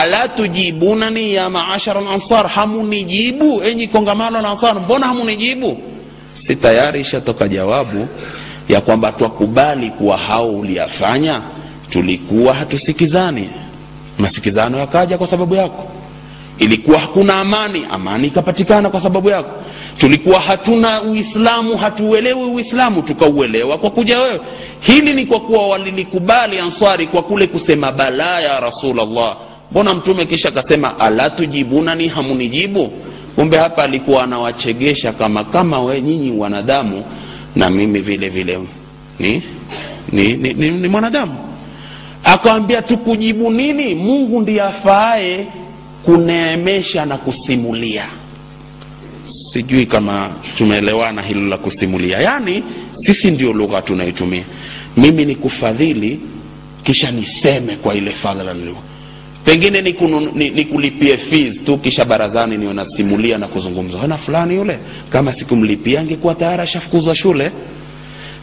ala tujibunani ya maashara lansar hamunijibu enyi kongamano la ansar mbona hamunijibu si tayari ishatoka jawabu ya kwamba twakubali kuwa hao uliyafanya tulikuwa hatusikizani. Masikizano yakaja kwa sababu yako. Ilikuwa hakuna amani amani ikapatikana kwa sababu yako. Tulikuwa hatuna uislamu hatuuelewi uislamu tukauelewa kwa kuja wewe. Hili ni kwa kuwa walilikubali answari kwa kule kusema bala ya rasulllah mbona mtume kisha akasema ala tujibunani hamunijibu kumbe hapa alikuwa anawachegesha kama kama we nyinyi wanadamu na mimi vile vile. Ni, ni, ni, ni, ni mwanadamu. Akawambia tukujibu nini? Mungu ndiye afaaye kuneemesha na kusimulia. Sijui kama tumeelewana hilo la kusimulia. Yaani sisi ndio lugha tunaitumia mimi ni kufadhili kisha niseme kwa ile fadhila nilio pengine nikulipie ni, ni fees tu kisha barazani niwe nasimulia na kuzungumza. Na fulani yule. Kama sikumlipia angekuwa tayari ashafukuzwa shule.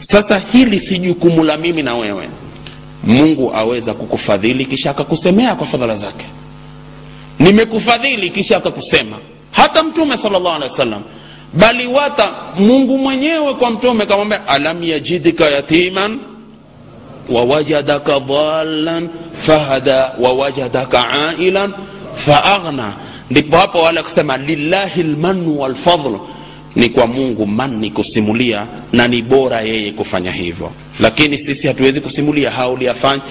Sasa hili si jukumu la mimi na wewe. Mungu aweza kukufadhili kisha akakusemea kwa fadhala zake. Nimekufadhili kisha akakusema. Hata mtume sal llahu alehi wa bali wata mungu mwenyewe kwa mtume kamwambia alam yajidika yatiman wawajadaka dhalan fahada wawajadaka ailan faaghna ndipo hapo wale kusema lillahi lmanu walfadl. Ni kwa mungu mani kusimulia na ni bora yeye kufanya hivyo. Lakini sisi hatuwezi kusimulia hauliyafanya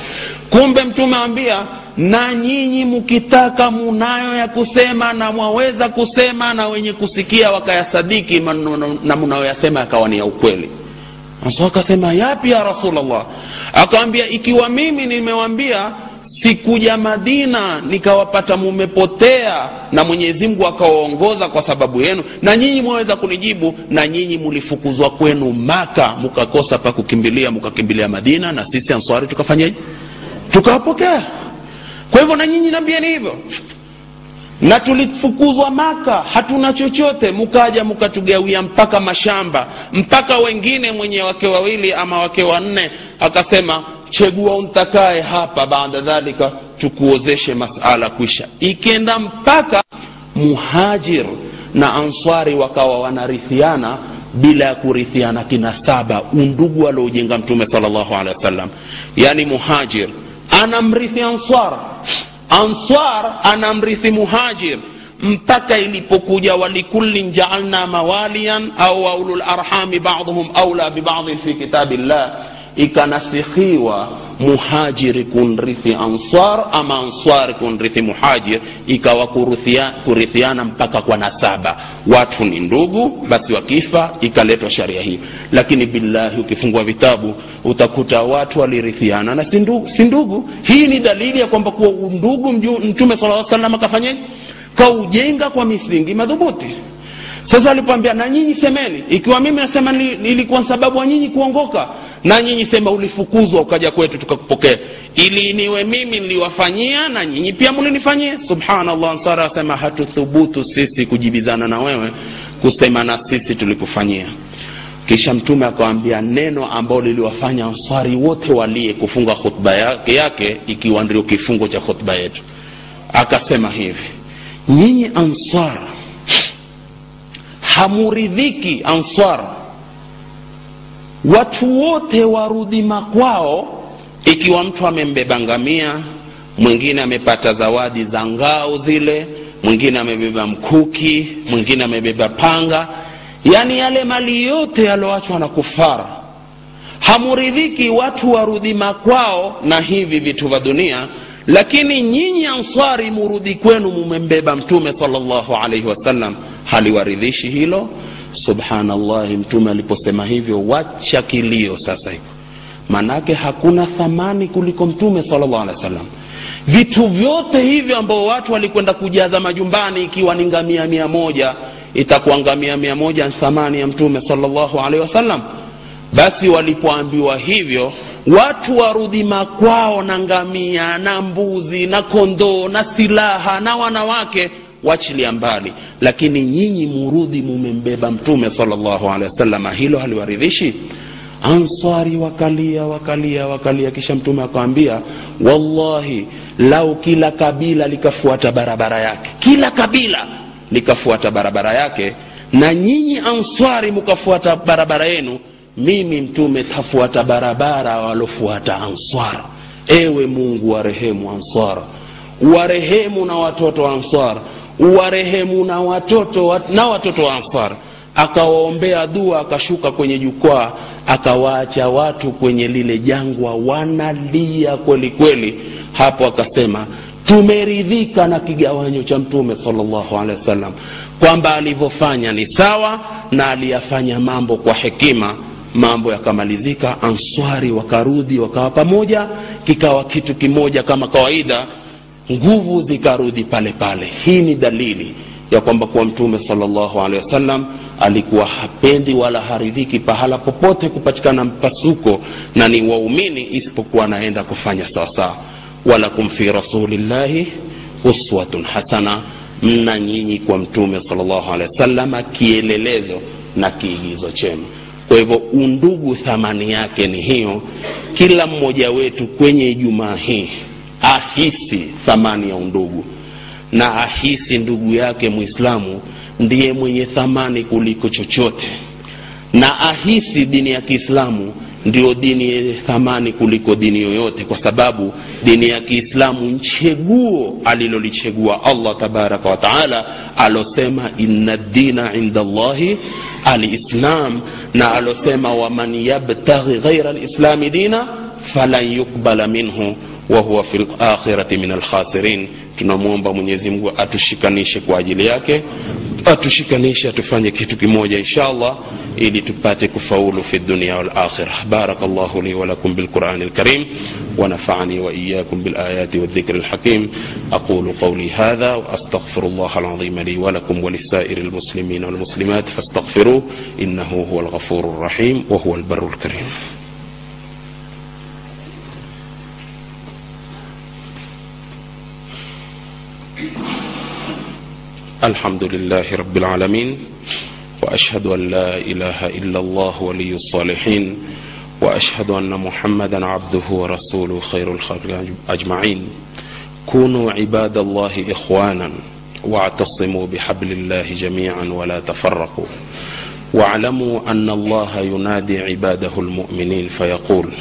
kumbe mtume awambia na nyinyi mkitaka munayo ya kusema na mwaweza kusema na wenye kusikia wakayasadiki na munayoyasema yakawa ni ya ukweli. Akasema yapi ya rasulllah akawambia ikiwa mimi nimewambia sikuja madina nikawapata mumepotea na mwenyezi mungu akawaongoza kwa sababu yenu. Na nyinyi mwaweza kunijibu na nyinyi mulifukuzwa kwenu maka mukakosa pa kukimbilia mukakimbilia madina na sisi answari tukafanyaje? Tukawapokea. Kwa hivyo na nyinyi nambieni hivyo. Na tulifukuzwa maka hatuna chochote. Mukaja mukatugawia mpaka mashamba mpaka wengine mwenye wake wawili ama wake wanne akasema chegua untakaye hapa baada dhalika tukuozeshe masala kwisha. Ikienda mpaka muhajir na answari wakawa wanarithiana bila ya kurithiana kinasaba undugu aliojenga mtume sal llahu alehi wasallam. Yani muhajir anamrithi answar answar anamrithi muhajir mpaka ilipokuja walikullin jaalna mawaliyan au waulul arhami aula bibadin fi kitabillah ikanasikhiwa muhajiri kunrithi ansar ama ansar kunrithi muhajir ikawa kurithiana mpaka kwa nasaba. Watu ni ndugu basi wakifa ikaletwa sharia hii. Lakini billahi ukifungua vitabu utakuta watu walirithiana na si ndugu, hii ni dalili ya kwamba kuwa ndugu mtume sala salam akafanyaje kaujenga kwa misingi madhubuti. Sasa alipoambia na nyinyi semeni. Ikiwa mimi nasema nilikuwa sababu wa nyinyi kuongoka na nyinyi sema ulifukuzwa ukaja kwetu tukakupokea. Ili niwe mimi niliwafanyia na nyinyi pia mlinifanyia subhanallah ansara asema hatuthubutu sisi kujibizana na wewe kusema na sisi tulikufanyia. Kisha mtume akawambia neno ambalo liliwafanya answari wote walie kufunga khutba yake, yake ikiwa ndio kifungo cha khutba yetu. Akasema hivi nyinyi answar hamuridhiki ansar watu wote warudi makwao ikiwa mtu amembeba ngamia mwingine amepata zawadi za ngao zile mwingine amebeba mkuki mwingine amebeba panga. Yaani yale mali yote yaloachwa na kufara. Hamuridhiki watu warudi makwao na hivi vitu vya dunia lakini nyinyi ansari murudi kwenu mumembeba mtume salllahu alaihi wasallam. Haliwaridhishi hilo subhanallahi mtume aliposema hivyo wacha kilio sasa hiko manake hakuna thamani kuliko mtume salllah alehi wasallam. Vitu vyote hivyo ambao watu walikwenda kujaza majumbani ikiwa ni ngamia mia moja itakuwa ngamia mia moja thamani ya mtume salllahu alehi wasallam. Basi walipoambiwa hivyo watu warudi makwao na ngamia na mbuzi na kondoo na silaha na wanawake wachilia mbali. Lakini nyinyi murudi mumembeba mtume salllahu alehi wasalama hilo haliwaridhishi? Ansari wakalia wakalia wakalia. Kisha mtume akawambia wallahi lau kila kabila likafuata barabara yake kila kabila likafuata barabara yake na nyinyi Answari mukafuata barabara yenu mimi mtume tafuata barabara walofuata Answar. ewe mungu warehemu ansar warehemu na watoto wa ansar warehemu na watoto na watoto wa ansar. Akawaombea dua akashuka kwenye jukwaa akawaacha watu kwenye lile jangwa wanalia kweli kweli. Hapo akasema tumeridhika na kigawanyo cha mtume sallallahu alaihi wasallam. Kwamba alivyofanya ni sawa na aliyafanya mambo kwa hekima. Mambo yakamalizika answari wakarudi wakawa pamoja kikawa kitu kimoja kama kawaida nguvu zikarudi pale pale. Hii ni dalili ya kwamba kuwa mtume salllahu alehi wasallam alikuwa hapendi wala haridhiki pahala popote kupatikana mpasuko na ni waumini isipokuwa anaenda kufanya sawasawa walakum fi rasulillahi uswatun hasana. Mna nyinyi kwa mtume salllahu alehi wasalama kielelezo na kiigizo chema. Kwa hivyo undugu thamani yake ni hiyo. Kila mmoja wetu kwenye ijumaa hii ahisi thamani ya undugu. Na ahisi ndugu yake mwislamu ndiye mwenye thamani kuliko chochote. Na ahisi dini ya kiislamu ndio dini yenye thamani kuliko dini yoyote kwa sababu dini ya kiislamu ncheguo alilolichegua allah tabaraka wataala alosema inna dina inda llahi alislam na alosema waman yabtaghi ghaira lislami dina falan yukbala minhu wahuwa fi lakhirati min alkhasirin tunamwomba mwenyezi mungu atushikanishe kwa ajili yake atushikanishe atufanye kitu kimoja insha allah ili tupate kufaulu fi dunia walakhira baraka llahu li walakum bilqurani lkarim ونفعني وإياكم بالآيات والذكر الحكيم أقول قولي هذا وأستغفر الله العظيم لي ولكم ولسائر المسلمين والمسلمات فاستغفروه إنه هو الغفور الرحيم وهو البر الكريم الحمد لله رب العالمين وأشهد أن لا إله إلا الله ولي الصالحين وأشهد أن محمدا عبده ورسوله خير الخلق أجمعين. كونوا عباد الله إخوانا واعتصموا بحبل الله جميعا ولا تفرقوا. واعلموا أن الله ينادي عباده المؤمنين فيقول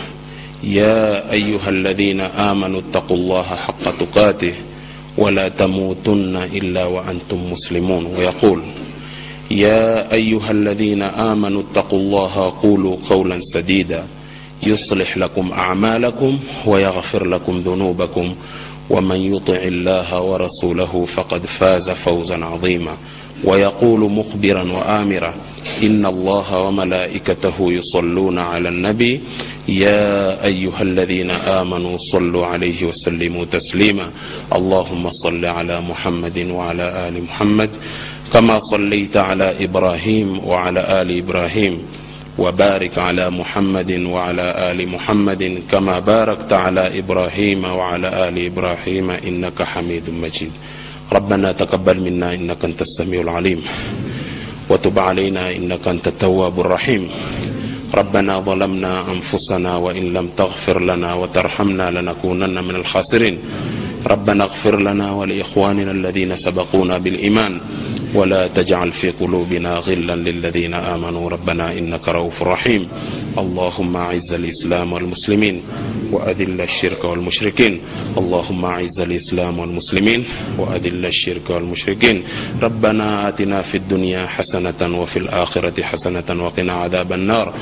يا أيها الذين آمنوا اتقوا الله حق تقاته ولا تموتن إلا وأنتم مسلمون. ويقول يا أيها الذين آمنوا اتقوا الله قولوا قولا سديدا. يصلح لكم أعمالكم ويغفر لكم ذنوبكم. ومن يطع الله ورسوله فقد فاز فوزا عظيما. ويقول مخبرا وآمرا إن الله وملائكته يصلون على النبي يا أيها الذين آمنوا صلوا عليه وسلموا تسليما. اللهم صل على محمد وعلى آل محمد كما صليت على إبراهيم وعلى آل إبراهيم. وبارك على محمد وعلى آل محمد كما باركت على إبراهيم وعلى آل إبراهيم إنك حميد مجيد. ربنا تقبل منا إنك أنت السميع العليم. وتب علينا إنك أنت التواب الرحيم. ربنا ظلمنا أنفسنا وإن لم تغفر لنا وترحمنا لنكونن من الخاسرين. ربنا اغفر لنا ولإخواننا الذين سبقونا بالإيمان. ولا تجعل في قلوبنا غلا للذين آمنوا. ربنا إنك رؤوف رحيم. اللهم أعز الإسلام والمسلمين وأذل الشرك والمشركين. اللهم أعز الإسلام والمسلمين وأذل الشرك والمشركين. ربنا آتنا في الدنيا حسنة وفي الآخرة حسنة وقنا عذاب النار.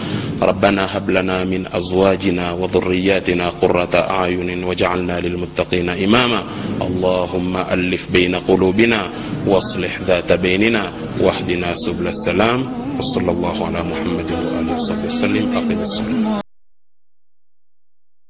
ربنا هب لنا من أزواجنا وذرياتنا قرة أعين واجعلنا للمتقين إماما. اللهم ألف بين قلوبنا واصلح ذات بيننا واهدنا سبل السلام وصلى الله على محمد وآله وصحبه وسلم أقم الصلاة